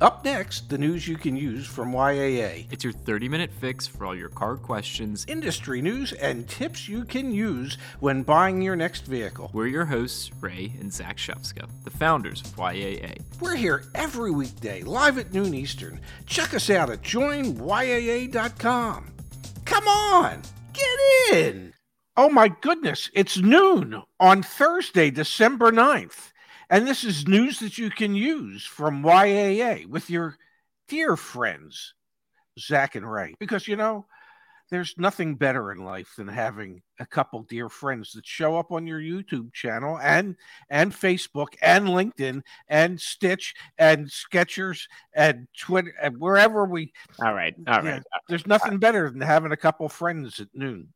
Up next, the news you can use from YAA. It's your 30 minute fix for all your car questions, industry news, and tips you can use when buying your next vehicle. We're your hosts, Ray and Zach Shefska, the founders of YAA. We're here every weekday, live at noon Eastern. Check us out at joinyaa.com. Come on, get in. Oh my goodness, it's noon on Thursday, December 9th. And this is news that you can use from YAA with your dear friends, Zach and Ray. Because, you know, there's nothing better in life than having a couple dear friends that show up on your YouTube channel and and Facebook and LinkedIn and Stitch and Skechers and Twitter and wherever we. All right, all right. Yeah, there's nothing better than having a couple friends at noon.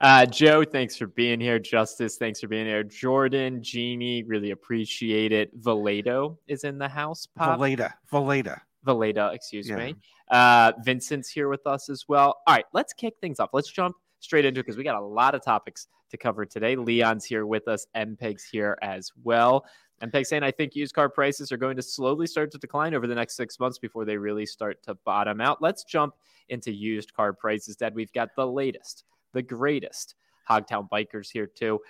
Uh, Joe, thanks for being here. Justice, thanks for being here. Jordan, Jeannie, really appreciate it. Valledo is in the house. Pop. Valeda, Valeda. Valeda, excuse yeah. me. Uh, Vincent's here with us as well. All right, let's kick things off. Let's jump straight into it because we got a lot of topics to cover today. Leon's here with us. MPEG's here as well. MPEG saying, I think used car prices are going to slowly start to decline over the next six months before they really start to bottom out. Let's jump into used car prices, Dad. We've got the latest the greatest. Hogtown Bikers here too.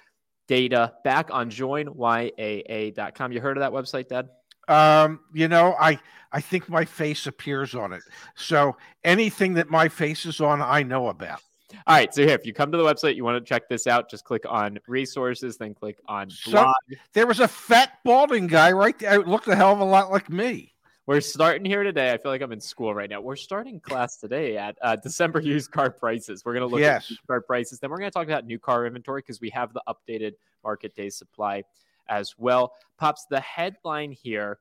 Data back on joinyaa.com. You heard of that website, Dad? Um, you know, I I think my face appears on it. So anything that my face is on, I know about. All right. So here, if you come to the website, you want to check this out, just click on resources, then click on blog. So, there was a fat balding guy right there. It looked a hell of a lot like me. We're starting here today. I feel like I'm in school right now. We're starting class today at uh, December used car prices. We're going to look yes. at used car prices. Then we're going to talk about new car inventory because we have the updated market day supply as well. Pops, the headline here.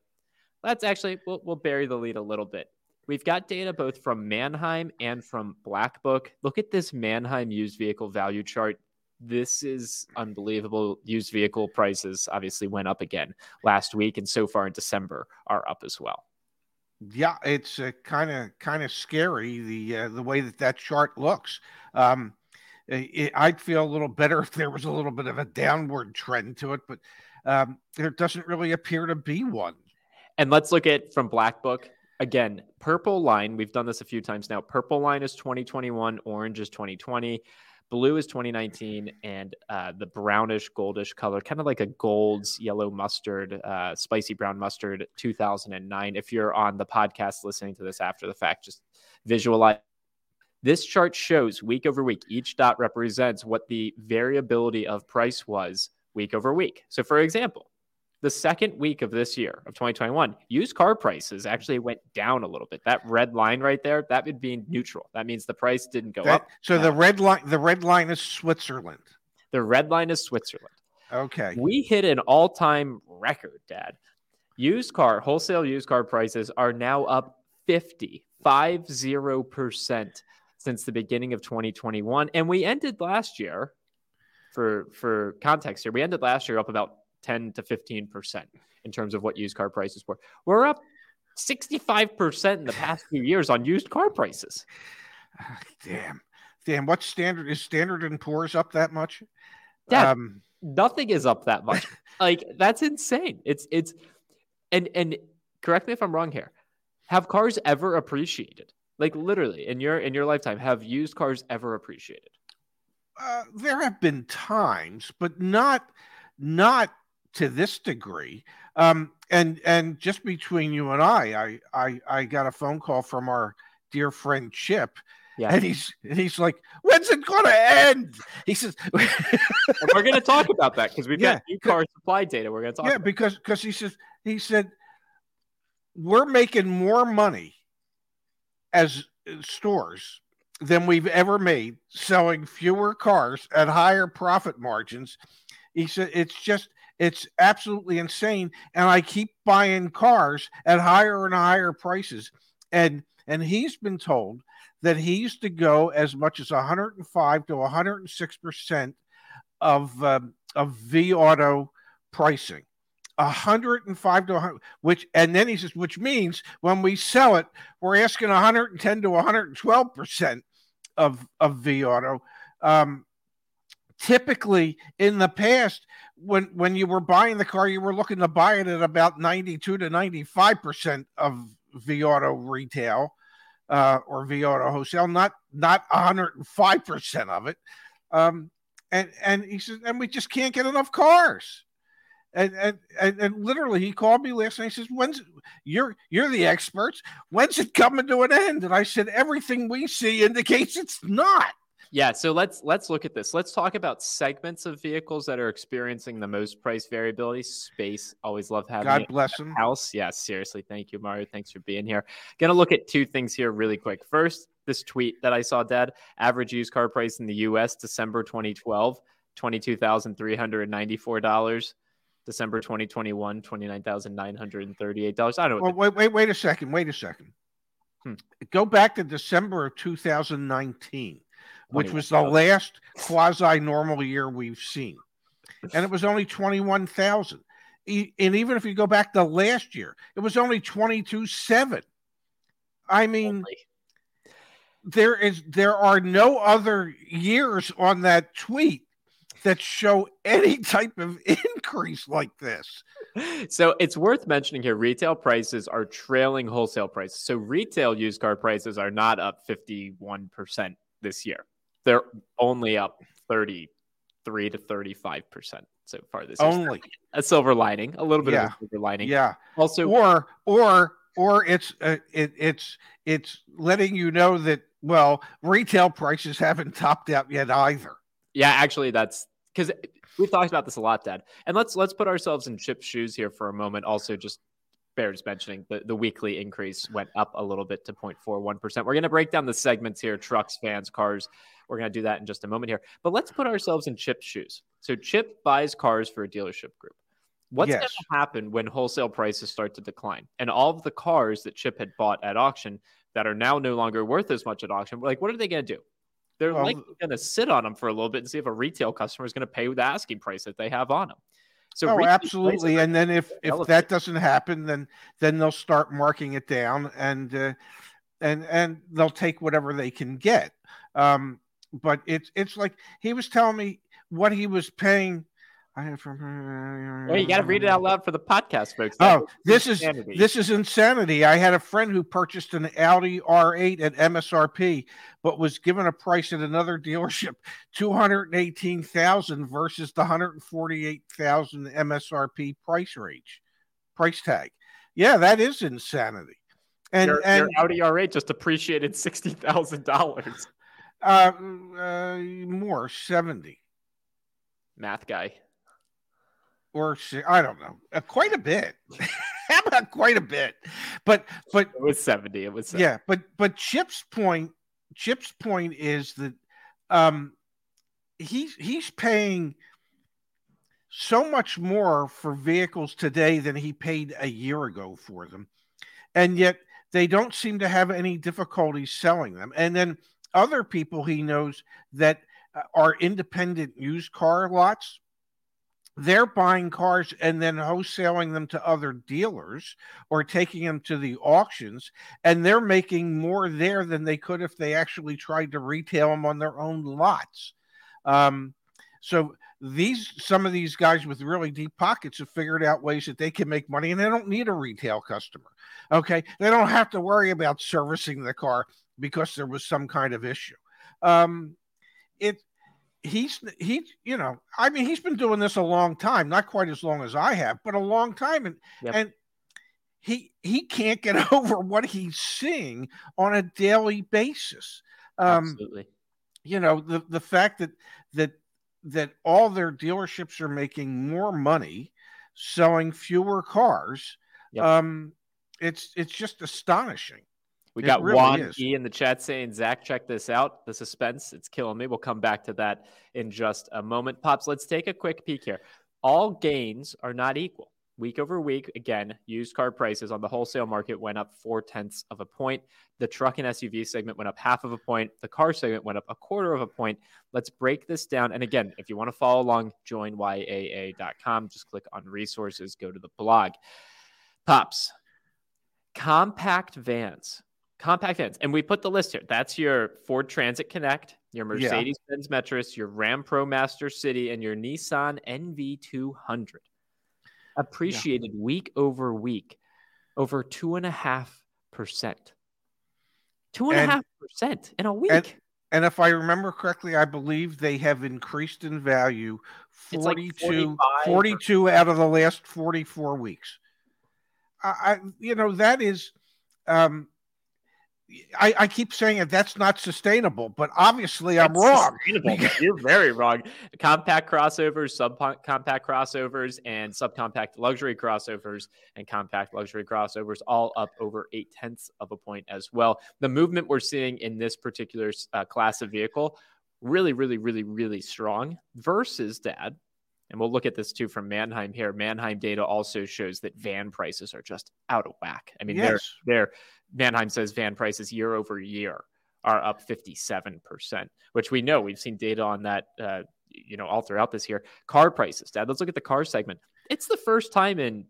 Let's actually, we'll, we'll bury the lead a little bit. We've got data both from Manheim and from Black Book. Look at this Manheim used vehicle value chart this is unbelievable. Used vehicle prices obviously went up again last week, and so far in December are up as well. Yeah, it's kind of kind of scary the uh, the way that that chart looks. Um, it, I'd feel a little better if there was a little bit of a downward trend to it, but um, there doesn't really appear to be one. And let's look at from Black Book again. Purple line, we've done this a few times now. Purple line is 2021, orange is 2020. Blue is 2019, and uh, the brownish goldish color, kind of like a gold's yellow mustard, uh, spicy brown mustard, 2009. If you're on the podcast listening to this after the fact, just visualize. This chart shows week over week. Each dot represents what the variability of price was week over week. So, for example, the second week of this year of 2021, used car prices actually went down a little bit. That red line right there, that would be neutral. That means the price didn't go that, up. So the uh, red line, the red line is Switzerland. The red line is Switzerland. Okay. We hit an all-time record, Dad. Used car wholesale used car prices are now up 50, 50% since the beginning of 2021 and we ended last year for for context here. We ended last year up about 10 to 15% in terms of what used car prices were. We're up 65% in the past few years on used car prices. Damn. Damn. What standard is Standard and Poor's up that much? Yeah. Um, nothing is up that much. like that's insane. It's it's and and correct me if I'm wrong here. Have cars ever appreciated? Like literally in your in your lifetime, have used cars ever appreciated? Uh, there have been times, but not not to this degree. Um, and and just between you and I, I I I got a phone call from our dear friend Chip. Yeah. And he's and he's like, when's it gonna end? He says we're gonna talk about that because we've yeah. got new car supply data. We're gonna talk Yeah, because because he says he said we're making more money as stores than we've ever made selling fewer cars at higher profit margins. He said it's just it's absolutely insane. And I keep buying cars at higher and higher prices. And and he's been told that he used to go as much as 105 to 106 percent of um, of vAuto pricing. 105 to 100 which and then he says which means when we sell it we're asking 110 to 112 percent of of vAuto um typically in the past when when you were buying the car you were looking to buy it at about 92 to 95 percent of the Auto retail uh, or Auto wholesale, not not 105 percent of it. Um, and and he says, and we just can't get enough cars. And, and and and literally, he called me last night. He says, "When's you're you're the experts? When's it coming to an end?" And I said, "Everything we see indicates it's not." Yeah, so let's let's look at this. Let's talk about segments of vehicles that are experiencing the most price variability. Space, always love having. God bless them. House, yeah, seriously, thank you, Mario. Thanks for being here. Gonna look at two things here really quick. First, this tweet that I saw, Dad. Average used car price in the U.S. December 2012, twenty two thousand three hundred ninety four dollars. December 2021, $29,938. I don't know. Well, wait, wait, wait a second. Wait a second. Hmm. Go back to December of 2019 which was the last quasi normal year we've seen. And it was only 21,000. And even if you go back to last year, it was only 22.7. I mean, there is there are no other years on that tweet that show any type of increase like this. So it's worth mentioning here retail prices are trailing wholesale prices. So retail used car prices are not up 51% this year they're only up 33 to 35 percent so far this only. a silver lining a little bit yeah. of a silver lining. Yeah. Also or or or it's uh, it, it's it's letting you know that well retail prices haven't topped out yet either. Yeah actually that's because we've talked about this a lot dad. And let's let's put ourselves in chip's shoes here for a moment also just bears mentioning the, the weekly increase went up a little bit to 0.41%. We're going to break down the segments here trucks, fans, cars. We're going to do that in just a moment here. But let's put ourselves in Chip's shoes. So, Chip buys cars for a dealership group. What's yes. going to happen when wholesale prices start to decline? And all of the cars that Chip had bought at auction that are now no longer worth as much at auction, like, what are they going to do? They're well, likely going to sit on them for a little bit and see if a retail customer is going to pay the asking price that they have on them. So oh, absolutely. And then if if that doesn't happen, then then they'll start marking it down and uh, and and they'll take whatever they can get. Um, but it's it's like he was telling me what he was paying I have from. her. Well, you got to read it out loud for the podcast, folks. That oh, this is insanity. this is insanity. I had a friend who purchased an Audi R8 at MSRP, but was given a price at another dealership, two hundred eighteen thousand versus the hundred forty-eight thousand MSRP price range, price tag. Yeah, that is insanity. And, your, and your Audi R8 just appreciated sixty thousand dollars. Uh, uh, more seventy. Math guy or I don't know, uh, quite a bit. How about quite a bit? But but it was seventy. It was 70. yeah. But but Chip's point, Chip's point is that um, he's he's paying so much more for vehicles today than he paid a year ago for them, and yet they don't seem to have any difficulty selling them. And then other people he knows that uh, are independent used car lots they're buying cars and then wholesaling them to other dealers or taking them to the auctions and they're making more there than they could if they actually tried to retail them on their own lots. Um, so these some of these guys with really deep pockets have figured out ways that they can make money and they don't need a retail customer okay? They don't have to worry about servicing the car because there was some kind of issue. Um, it he's he you know i mean he's been doing this a long time not quite as long as i have but a long time and yep. and he he can't get over what he's seeing on a daily basis um Absolutely. you know the the fact that that that all their dealerships are making more money selling fewer cars yep. um it's it's just astonishing we it got really Juan is. E in the chat saying, Zach, check this out. The suspense, it's killing me. We'll come back to that in just a moment. Pops, let's take a quick peek here. All gains are not equal. Week over week, again, used car prices on the wholesale market went up four tenths of a point. The truck and SUV segment went up half of a point. The car segment went up a quarter of a point. Let's break this down. And again, if you want to follow along, join YAA.com. Just click on resources, go to the blog. Pops, compact vans compact vans. And we put the list here. That's your Ford Transit Connect, your Mercedes Benz yeah. Metris, your Ram ProMaster City, and your Nissan NV200. Appreciated yeah. week over week, over two and a half percent. Two and, and a half percent in a week. And, and, if I remember correctly, I believe they have increased in value 42, like 42 out of the last 44 weeks. I, I you know, that is um, I, I, keep saying it. That's not sustainable, but obviously I'm wrong. You're very wrong. Compact crossovers, subcompact crossovers, and subcompact luxury crossovers and compact luxury crossovers all up over eight tenths of a point as well. The movement we're seeing in this particular uh, class of vehicle really, really, really, really strong versus dad. And we'll look at this too from Manheim here. Manheim data also shows that van prices are just out of whack. I mean, yes. they're they're Manheim says van prices year over year are up 57%, which we know we've seen data on that, uh, you know, all throughout this year. Car prices, Dad, let's look at the car segment. It's the first time in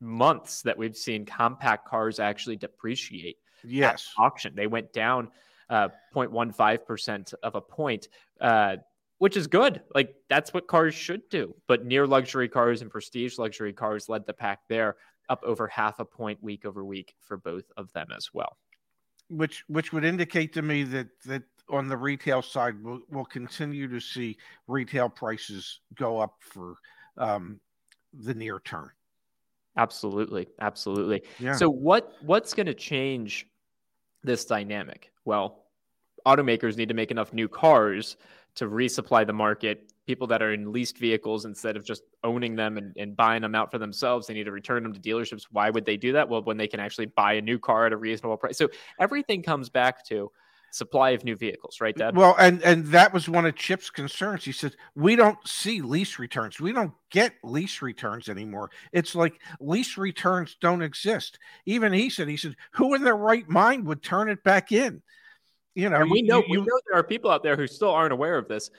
months that we've seen compact cars actually depreciate. Yes. Auction. They went down uh, 0.15% of a point, uh, which is good. Like that's what cars should do. But near luxury cars and prestige luxury cars led the pack there up over half a point week over week for both of them as well. Which which would indicate to me that that on the retail side we'll, we'll continue to see retail prices go up for um, the near term. Absolutely, absolutely. Yeah. So what what's going to change this dynamic? Well, automakers need to make enough new cars to resupply the market people that are in leased vehicles instead of just owning them and, and buying them out for themselves they need to return them to dealerships. Why would they do that? Well when they can actually buy a new car at a reasonable price. So everything comes back to supply of new vehicles right dad well and and that was one of chip's concerns. He said we don't see lease returns. We don't get lease returns anymore. It's like lease returns don't exist. Even he said he said who in their right mind would turn it back in you know and we know you, we know there are people out there who still aren't aware of this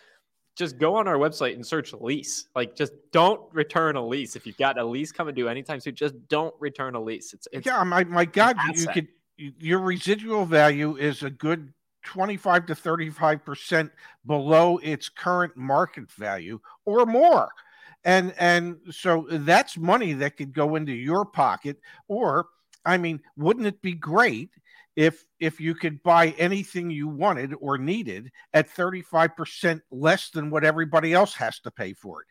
just go on our website and search lease. Like, just don't return a lease. If you've got a lease coming due anytime soon, just don't return a lease. It's, it's yeah, my my God, you could your residual value is a good 25 to 35 percent below its current market value or more and and so that's money that could go into your pocket or i mean wouldn't it be great if if you could buy anything you wanted or needed at 35% less than what everybody else has to pay for it.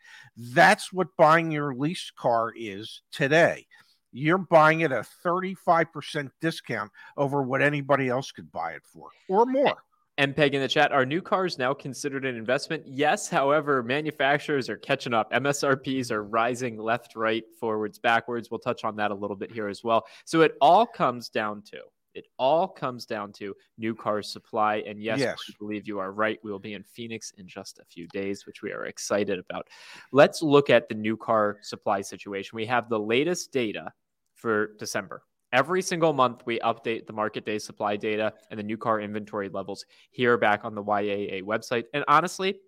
That's what buying your lease car is today. You're buying it a 35% discount over what anybody else could buy it for or more. And Peg in the chat, are new cars now considered an investment? Yes. However, manufacturers are catching up. MSRPs are rising left, right, forwards, backwards. We'll touch on that a little bit here as well. So it all comes down to it all comes down to new car supply. And yes, yes. I believe you are right. We will be in Phoenix in just a few days, which we are excited about. Let's look at the new car supply situation. We have the latest data for December. Every single month, we update the market day supply data and the new car inventory levels here back on the YAA website. And honestly,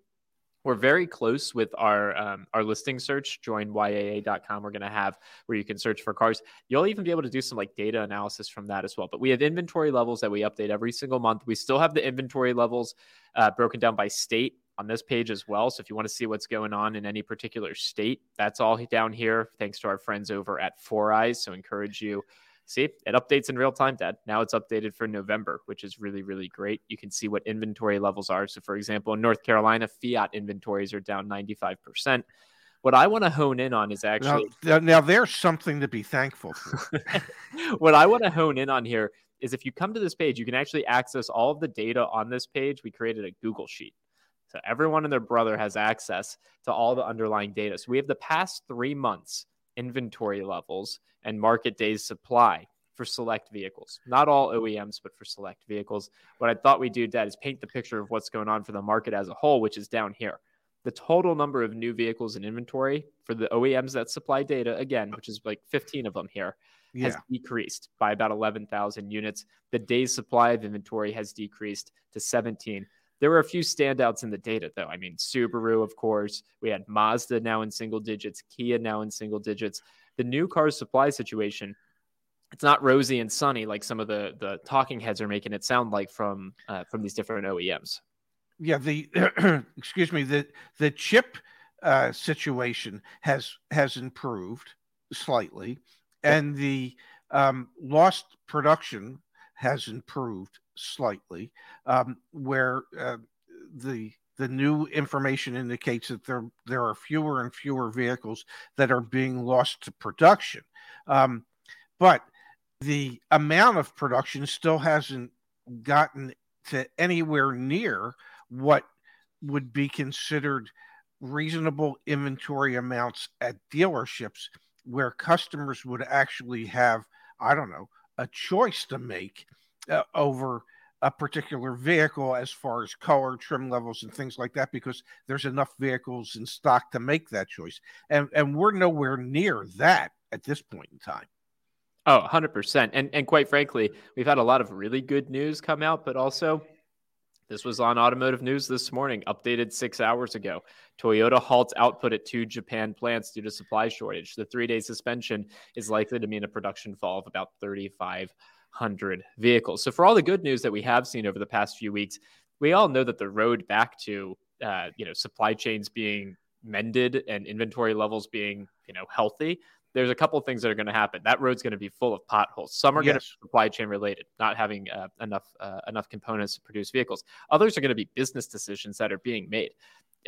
we're very close with our um, our listing search join yaa.com we're going to have where you can search for cars. You'll even be able to do some like data analysis from that as well. But we have inventory levels that we update every single month. We still have the inventory levels uh, broken down by state on this page as well. So if you want to see what's going on in any particular state that's all down here thanks to our friends over at four eyes. So encourage you See, it updates in real time, Dad. Now it's updated for November, which is really, really great. You can see what inventory levels are. So, for example, in North Carolina, Fiat inventories are down 95%. What I want to hone in on is actually. Now, now there's something to be thankful for. what I want to hone in on here is if you come to this page, you can actually access all of the data on this page. We created a Google Sheet. So everyone and their brother has access to all the underlying data. So we have the past three months inventory levels and market days supply for select vehicles. Not all OEMs, but for select vehicles. What I thought we'd do, Dad, is paint the picture of what's going on for the market as a whole, which is down here. The total number of new vehicles in inventory for the OEMs that supply data, again, which is like 15 of them here, yeah. has decreased by about 11,000 units. The days supply of inventory has decreased to 17. There were a few standouts in the data, though. I mean, Subaru, of course. We had Mazda now in single digits, Kia now in single digits. The new car supply situation, it's not rosy and sunny like some of the the talking heads are making it sound like from uh, from these different OEMs. Yeah, the excuse me, the the chip uh, situation has has improved slightly, and the um, lost production has improved slightly, um, where uh, the the new information indicates that there there are fewer and fewer vehicles that are being lost to production. Um, but the amount of production still hasn't gotten to anywhere near what would be considered reasonable inventory amounts at dealerships where customers would actually have, I don't know, a choice to make uh, over a particular vehicle as far as color, trim levels, and things like that, because there's enough vehicles in stock to make that choice. And, and we're nowhere near that at this point in time. Oh, 100%. And, and quite frankly, we've had a lot of really good news come out, but also this was on automotive news this morning, updated six hours ago. Toyota halts output at two Japan plants due to supply shortage. The three day suspension is likely to mean a production fall of about 3,500 vehicles. So, for all the good news that we have seen over the past few weeks, we all know that the road back to uh, you know supply chains being mended and inventory levels being you know healthy there's a couple of things that are going to happen. That road's going to be full of potholes. Some are yes. going to be supply chain related, not having uh, enough uh, enough components to produce vehicles. Others are going to be business decisions that are being made.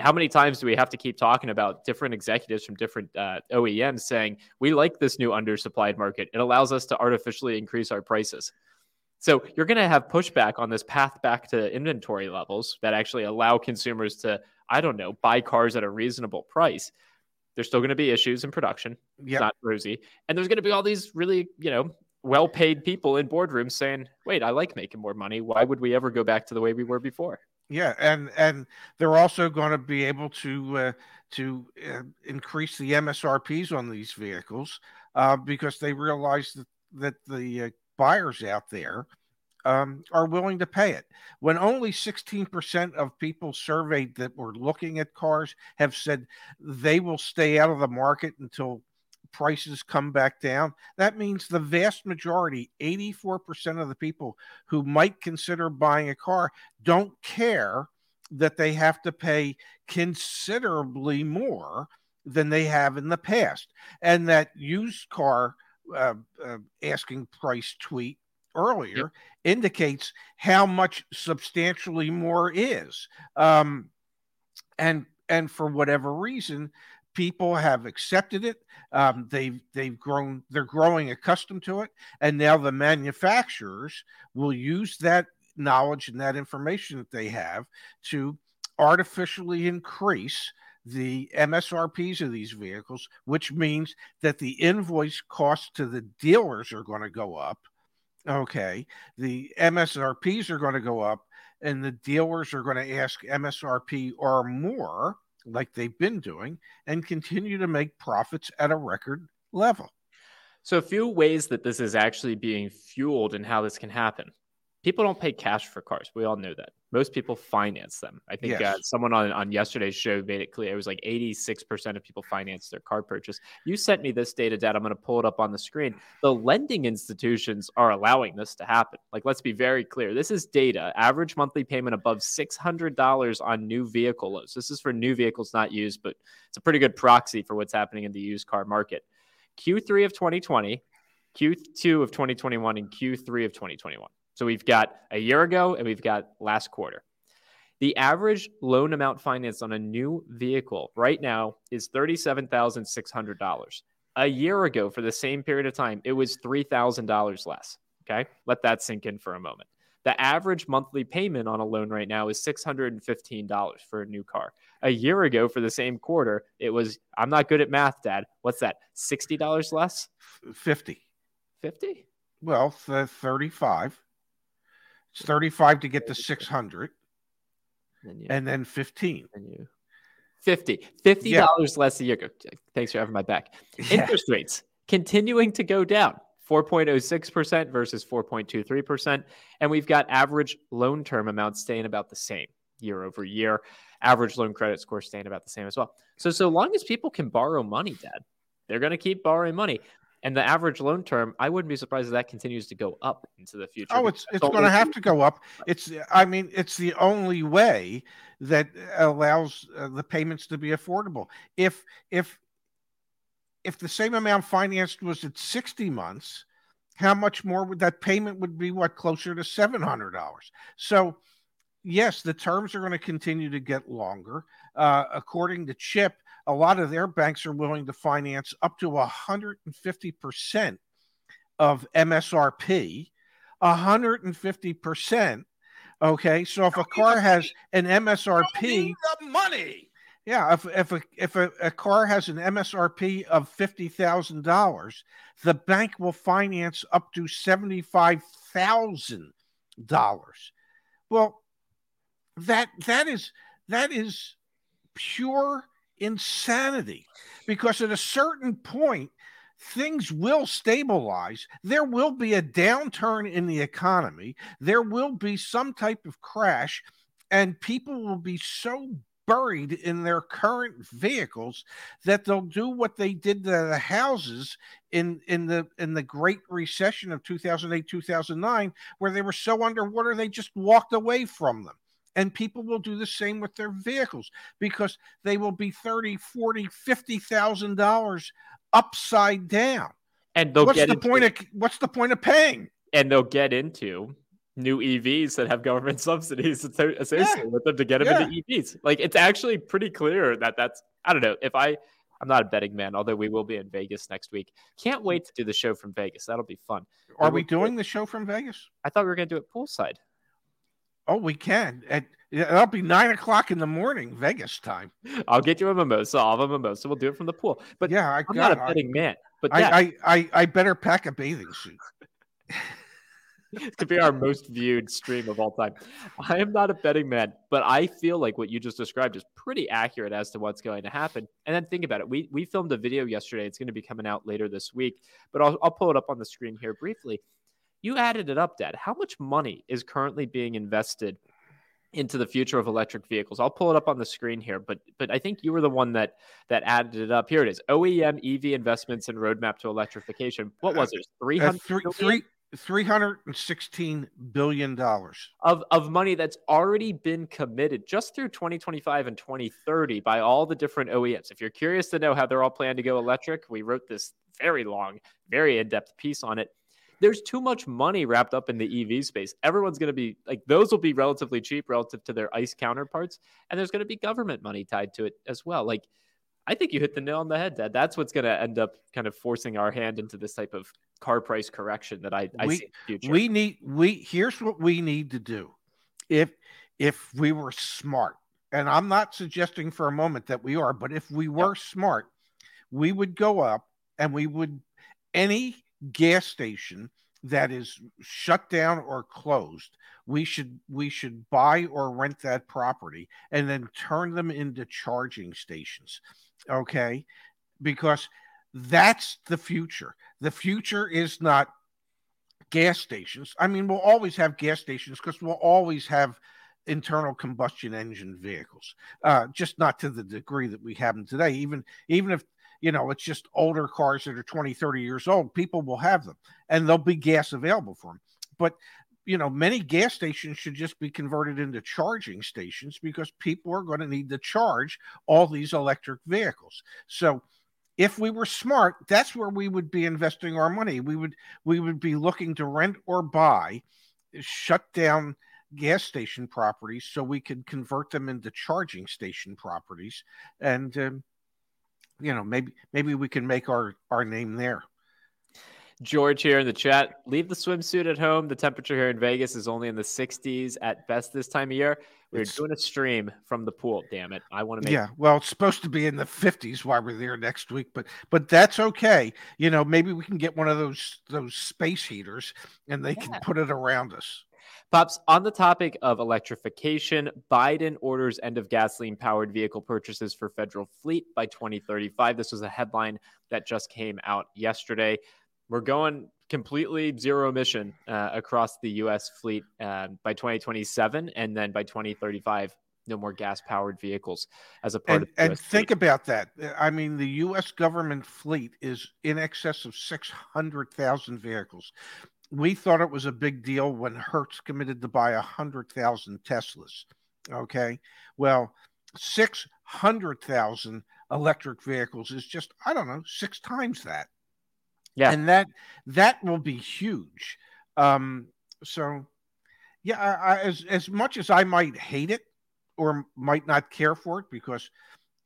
How many times do we have to keep talking about different executives from different uh, OEMs saying we like this new undersupplied market? It allows us to artificially increase our prices. So you're going to have pushback on this path back to inventory levels that actually allow consumers to, I don't know, buy cars at a reasonable price. There's still going to be issues in production. Yep. It's not rosy. And there's going to be all these really, you know, well paid people in boardrooms saying, wait, I like making more money. Why would we ever go back to the way we were before? Yeah, and and they're also going to be able to uh, to uh, increase the MSRPs on these vehicles uh, because they realize that that the uh, buyers out there um, are willing to pay it. When only 16% of people surveyed that were looking at cars have said they will stay out of the market until prices come back down, that means the vast majority, 84% of the people who might consider buying a car, don't care that they have to pay considerably more than they have in the past. And that used car uh, uh, asking price tweet earlier yep. indicates how much substantially more is. Um, and and for whatever reason, people have accepted it. Um, they've they've grown they're growing accustomed to it, and now the manufacturers will use that knowledge and that information that they have to artificially increase the MSRPs of these vehicles, which means that the invoice costs to the dealers are going to go up Okay. The MSRPs are going to go up, and the dealers are going to ask MSRP or more, like they've been doing, and continue to make profits at a record level. So, a few ways that this is actually being fueled and how this can happen people don't pay cash for cars. We all know that. Most people finance them. I think uh, yes. uh, someone on, on yesterday's show made it clear. It was like 86% of people finance their car purchase. You sent me this data, Dad. I'm going to pull it up on the screen. The lending institutions are allowing this to happen. Like, let's be very clear. This is data. Average monthly payment above $600 on new vehicle loans. This is for new vehicles, not used, but it's a pretty good proxy for what's happening in the used car market. Q3 of 2020, Q2 of 2021, and Q3 of 2021. So we've got a year ago and we've got last quarter. The average loan amount financed on a new vehicle right now is $37,600. A year ago, for the same period of time, it was $3,000 less. Okay. Let that sink in for a moment. The average monthly payment on a loan right now is $615 for a new car. A year ago, for the same quarter, it was, I'm not good at math, Dad. What's that? $60 less? 50. 50? Well, 35. It's 35 to get to 600. Then and then 15. And you 50 $50 yeah. less a year. Thanks for having my back. Yeah. Interest rates continuing to go down. 4.06% versus 4.23%. And we've got average loan term amounts staying about the same year over year. Average loan credit score staying about the same as well. So, so long as people can borrow money, Dad, they're going to keep borrowing money. And the average loan term, I wouldn't be surprised if that continues to go up into the future. Oh, it's it's going to have to go up. It's I mean, it's the only way that allows uh, the payments to be affordable. If if if the same amount financed was at 60 months how much more would that payment would be? What closer to seven hundred dollars? So, yes, the terms are going to continue to get longer. Uh, according to Chip, a lot of their banks are willing to finance up to hundred and fifty percent of MSRP. hundred and fifty percent. Okay, so if a car has an MSRP, the money. Yeah, if if a if a, a car has an MSRP of fifty thousand dollars, the bank will finance up to seventy five thousand dollars. Well, that that is that is pure insanity because at a certain point things will stabilize. There will be a downturn in the economy. There will be some type of crash and people will be so buried in their current vehicles that they'll do what they did to the houses in in the in the great recession of 2008 2009 where they were so underwater they just walked away from them and people will do the same with their vehicles because they will be 30 40 50,000 dollars upside down and they'll what's get the into, point of what's the point of paying and they'll get into new EVs that have government subsidies associated yeah. with them to get them yeah. into EVs. Like it's actually pretty clear that that's I don't know if I I'm not a betting man, although we will be in Vegas next week. Can't wait to do the show from Vegas. That'll be fun. Are we, we doing the show from Vegas? I thought we were going to do it poolside. Oh, we can. At, that'll be nine o'clock in the morning, Vegas time. I'll get you a mimosa. I'll have a mimosa. We'll do it from the pool. But yeah, I, am not a betting I, man. But I, I, I, I better pack a bathing suit. to be our most viewed stream of all time. I am not a betting man, but I feel like what you just described is pretty accurate as to what's going to happen. And then think about it. We we filmed a video yesterday. It's going to be coming out later this week, but I'll, I'll pull it up on the screen here briefly. You added it up, Dad. How much money is currently being invested into the future of electric vehicles. I'll pull it up on the screen here, but but I think you were the one that that added it up. Here it is: OEM EV investments and roadmap to electrification. What was it? Uh, three hundred three 316 billion dollars of of money that's already been committed just through 2025 and 2030 by all the different OEMs. If you're curious to know how they're all planning to go electric, we wrote this very long, very in-depth piece on it. There's too much money wrapped up in the EV space. Everyone's going to be like those will be relatively cheap relative to their ICE counterparts, and there's going to be government money tied to it as well. Like I think you hit the nail on the head, Dad. That's what's going to end up kind of forcing our hand into this type of car price correction that I, I we, see future. We need we here's what we need to do. If if we were smart, and I'm not suggesting for a moment that we are, but if we were smart, we would go up and we would any gas station that is shut down or closed we should we should buy or rent that property and then turn them into charging stations okay? Because that's the future. The future is not gas stations. I mean we'll always have gas stations because we'll always have internal combustion engine vehicles uh, just not to the degree that we have them today. Even even if you know it's just older cars that are 20 30 years old people will have them and there'll be gas available for them but you know, many gas stations should just be converted into charging stations because people are going to need to charge all these electric vehicles. So, if we were smart, that's where we would be investing our money. We would we would be looking to rent or buy, shut down gas station properties so we could convert them into charging station properties, and um, you know maybe maybe we can make our our name there. George here in the chat. Leave the swimsuit at home. The temperature here in Vegas is only in the 60s at best this time of year. We're it's, doing a stream from the pool. Damn it! I want to make. Yeah, well, it's supposed to be in the 50s while we're there next week, but but that's okay. You know, maybe we can get one of those those space heaters, and they yeah. can put it around us. Pops, on the topic of electrification, Biden orders end of gasoline powered vehicle purchases for federal fleet by 2035. This was a headline that just came out yesterday we're going completely zero emission uh, across the U.S. fleet uh, by 2027, and then by 2035, no more gas powered vehicles as a part and, of. and think about that. I mean, the U.S. government fleet is in excess of 600,000 vehicles. We thought it was a big deal when Hertz committed to buy 100,000 Teslas. Okay. Well, 600,000 electric vehicles is just, I don't know, six times that. Yeah. And that that will be huge. Um, so yeah, I, I, as as much as I might hate it or might not care for it because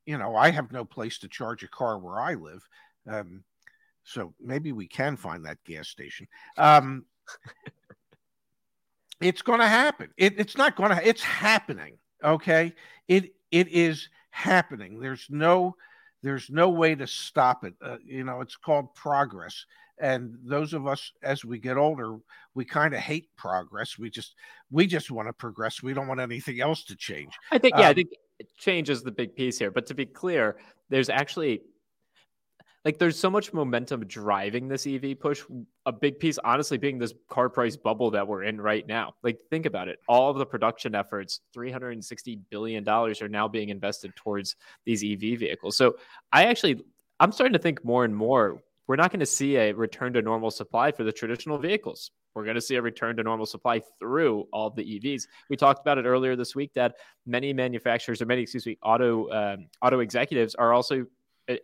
you know I have no place to charge a car where I live. Um, so maybe we can find that gas station. Um, it's going to happen. It, it's not going to. It's happening. Okay. It it is happening. There's no there's no way to stop it. Uh, you know, it's called progress. And those of us, as we get older, we kind of hate progress. We just we just want to progress. We don't want anything else to change. I think, yeah, um, I think change is the big piece here. But to be clear, there's actually like there's so much momentum driving this EV push. A big piece, honestly, being this car price bubble that we're in right now. Like, think about it. All of the production efforts, $360 billion, are now being invested towards these EV vehicles. So I actually, I'm starting to think more and more we're not going to see a return to normal supply for the traditional vehicles. We're going to see a return to normal supply through all the EVs. We talked about it earlier this week that many manufacturers or many, excuse me, auto um, auto executives are also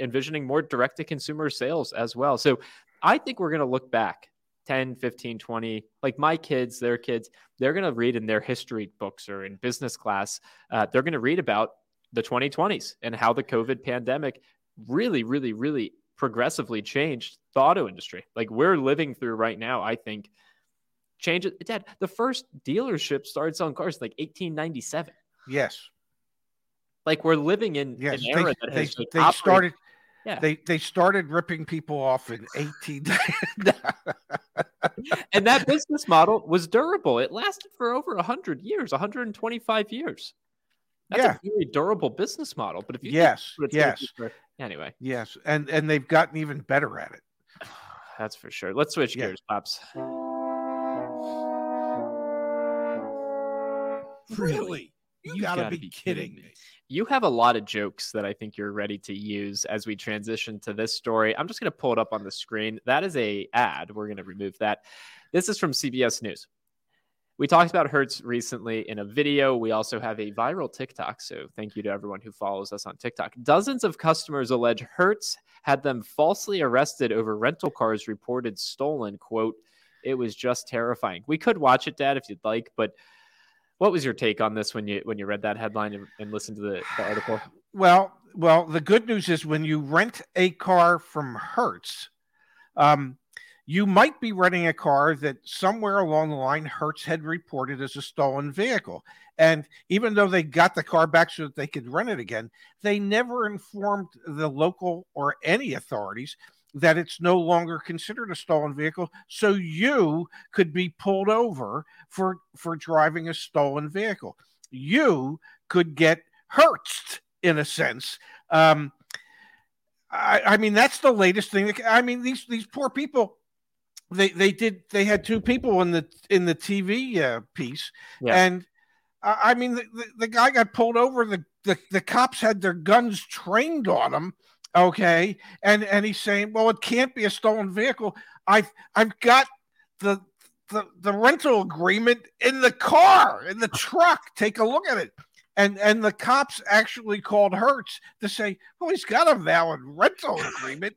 envisioning more direct to consumer sales as well. So I think we're going to look back 10, 15, 20, like my kids, their kids, they're going to read in their history books or in business class, uh, they're going to read about the 2020s and how the COVID pandemic really, really, really progressively changed the auto industry. Like we're living through right now, I think. Change it, Dad. The first dealership started selling cars like 1897. Yes. Like we're living in yes, an era they, that has they, they started. Yeah. They they started ripping people off in 18 and that business model was durable. It lasted for over 100 years, 125 years. That's yeah. a very durable business model. But if you yes, yes, for, anyway, yes, and and they've gotten even better at it. That's for sure. Let's switch yeah. gears, pops. Really? You, you gotta, gotta, be, be kidding, kidding me. You have a lot of jokes that I think you're ready to use as we transition to this story. I'm just going to pull it up on the screen. That is a ad. We're going to remove that. This is from CBS News. We talked about Hertz recently in a video. We also have a viral TikTok. So thank you to everyone who follows us on TikTok. Dozens of customers allege Hertz had them falsely arrested over rental cars reported stolen. Quote, it was just terrifying. We could watch it, Dad, if you'd like, but what was your take on this when you when you read that headline and, and listened to the, the article? Well, well, the good news is when you rent a car from Hertz, um, you might be renting a car that somewhere along the line Hertz had reported as a stolen vehicle. And even though they got the car back so that they could rent it again, they never informed the local or any authorities that it's no longer considered a stolen vehicle so you could be pulled over for for driving a stolen vehicle you could get hurt in a sense um I, I mean that's the latest thing i mean these these poor people they they did they had two people in the in the tv uh, piece yeah. and uh, i mean the, the, the guy got pulled over the, the the cops had their guns trained on him okay. And and he's saying well it can't be a stolen vehicle. I've i've got the the, the rental agreement in the car in the truck. Take a look at it. And and the cops actually called hertz to say well he's got a valid rental agreement.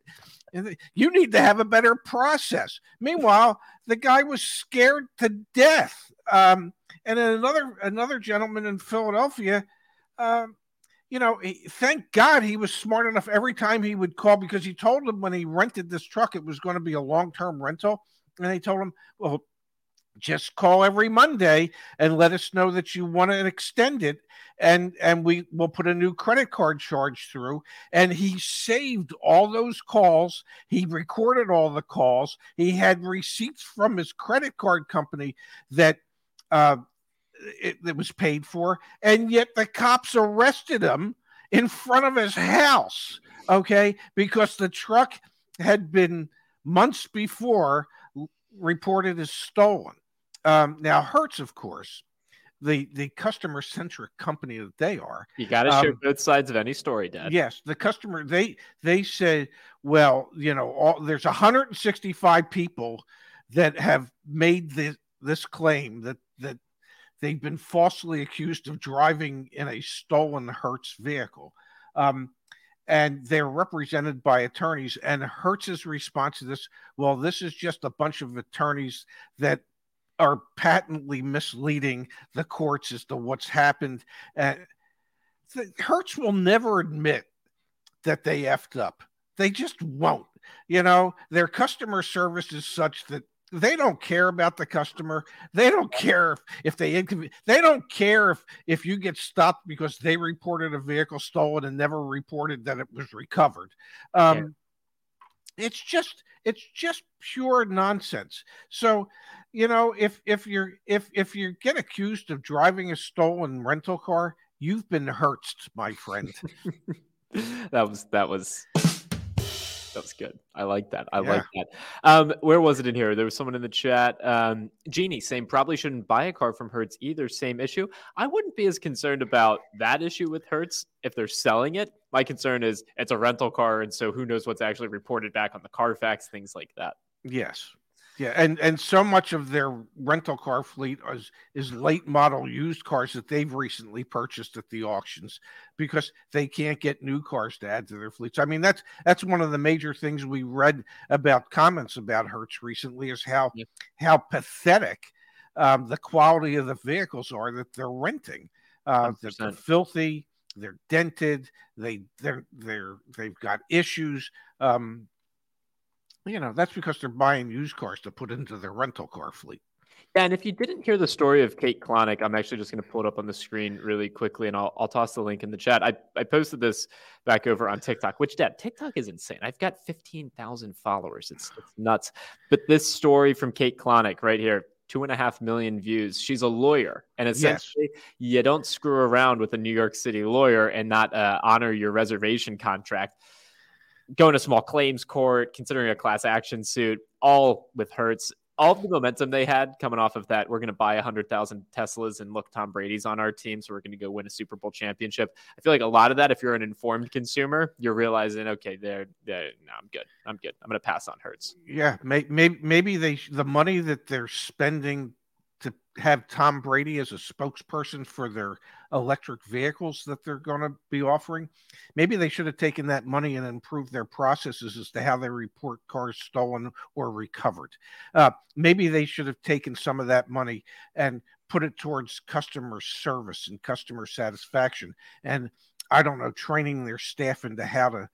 You need to have a better process. Meanwhile the guy was scared to death. Um, and another another gentleman in philadelphia um, you know, thank God he was smart enough every time he would call because he told him when he rented this truck it was going to be a long term rental. And they told him, well, just call every Monday and let us know that you want to extend it and and we will put a new credit card charge through. And he saved all those calls. He recorded all the calls. He had receipts from his credit card company that uh, it, it was paid for, and yet the cops arrested him in front of his house. Okay, because the truck had been months before reported as stolen. Um, now, Hertz, of course, the the customer centric company that they are. You got to um, share both sides of any story, Dad. Yes, the customer they they said, well, you know, all, there's 165 people that have made this this claim that that they've been falsely accused of driving in a stolen Hertz vehicle. Um, and they're represented by attorneys. And Hertz's response to this, well, this is just a bunch of attorneys that are patently misleading the courts as to what's happened. And Hertz will never admit that they effed up. They just won't. You know, their customer service is such that they don't care about the customer. They don't care if, if they they don't care if if you get stopped because they reported a vehicle stolen and never reported that it was recovered. Um, yeah. It's just it's just pure nonsense. So, you know, if if you're if if you get accused of driving a stolen rental car, you've been hurt, my friend. that was that was that was good. I like that. I yeah. like that. Um, where was it in here? There was someone in the chat. Um, Jeannie saying probably shouldn't buy a car from Hertz either. Same issue. I wouldn't be as concerned about that issue with Hertz if they're selling it. My concern is it's a rental car, and so who knows what's actually reported back on the Carfax, things like that. Yes. Yeah, and and so much of their rental car fleet is is late model used cars that they've recently purchased at the auctions because they can't get new cars to add to their fleets. I mean, that's that's one of the major things we read about comments about Hertz recently is how yep. how pathetic um, the quality of the vehicles are that they're renting. Uh, that they're filthy, they're dented, they they're they're they've got issues. Um, you know, that's because they're buying used cars to put into their rental car fleet. Yeah, and if you didn't hear the story of Kate Klonick, I'm actually just going to pull it up on the screen really quickly, and I'll, I'll toss the link in the chat. I, I posted this back over on TikTok, which, Dad, TikTok is insane. I've got 15,000 followers. It's, it's nuts. But this story from Kate Klonick right here, two and a half million views. She's a lawyer, and essentially, yes. you don't screw around with a New York City lawyer and not uh, honor your reservation contract going to small claims court, considering a class action suit, all with Hertz. All the momentum they had coming off of that, we're going to buy 100,000 Teslas and look, Tom Brady's on our team, so we're going to go win a Super Bowl championship. I feel like a lot of that, if you're an informed consumer, you're realizing, okay, they're, they're no, I'm good. I'm good. I'm going to pass on Hertz. Yeah, maybe, maybe they the money that they're spending to have Tom Brady as a spokesperson for their electric vehicles that they're going to be offering. Maybe they should have taken that money and improved their processes as to how they report cars stolen or recovered. Uh, maybe they should have taken some of that money and put it towards customer service and customer satisfaction. And I don't know, training their staff into how to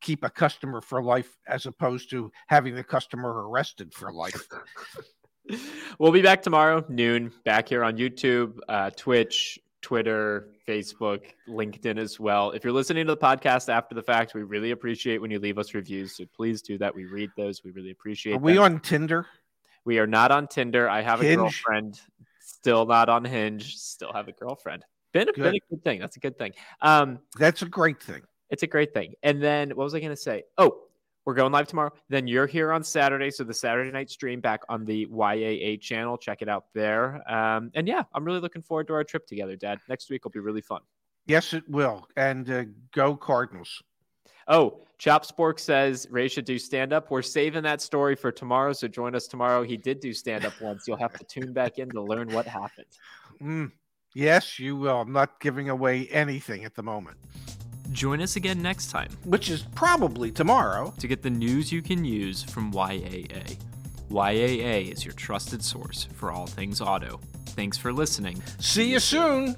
keep a customer for life as opposed to having the customer arrested for life. we'll be back tomorrow, noon, back here on YouTube, uh, Twitch, Twitter, Facebook, LinkedIn as well. If you're listening to the podcast after the fact, we really appreciate when you leave us reviews. So please do that. We read those. We really appreciate Are we on Tinder? We are not on Tinder. I have Hinge? a girlfriend. Still not on Hinge. Still have a girlfriend. Been a, been a good thing. That's a good thing. Um, That's a great thing. It's a great thing. And then what was I going to say? Oh, we're going live tomorrow. Then you're here on Saturday. So the Saturday night stream back on the YAA channel. Check it out there. Um, and yeah, I'm really looking forward to our trip together, Dad. Next week will be really fun. Yes, it will. And uh, go Cardinals. Oh, Chop Spork says Ray should do stand up. We're saving that story for tomorrow. So join us tomorrow. He did do stand up once. You'll have to tune back in to learn what happened. Mm, yes, you will. I'm not giving away anything at the moment. Join us again next time, which is probably tomorrow, to get the news you can use from YAA. YAA is your trusted source for all things auto. Thanks for listening. See you soon.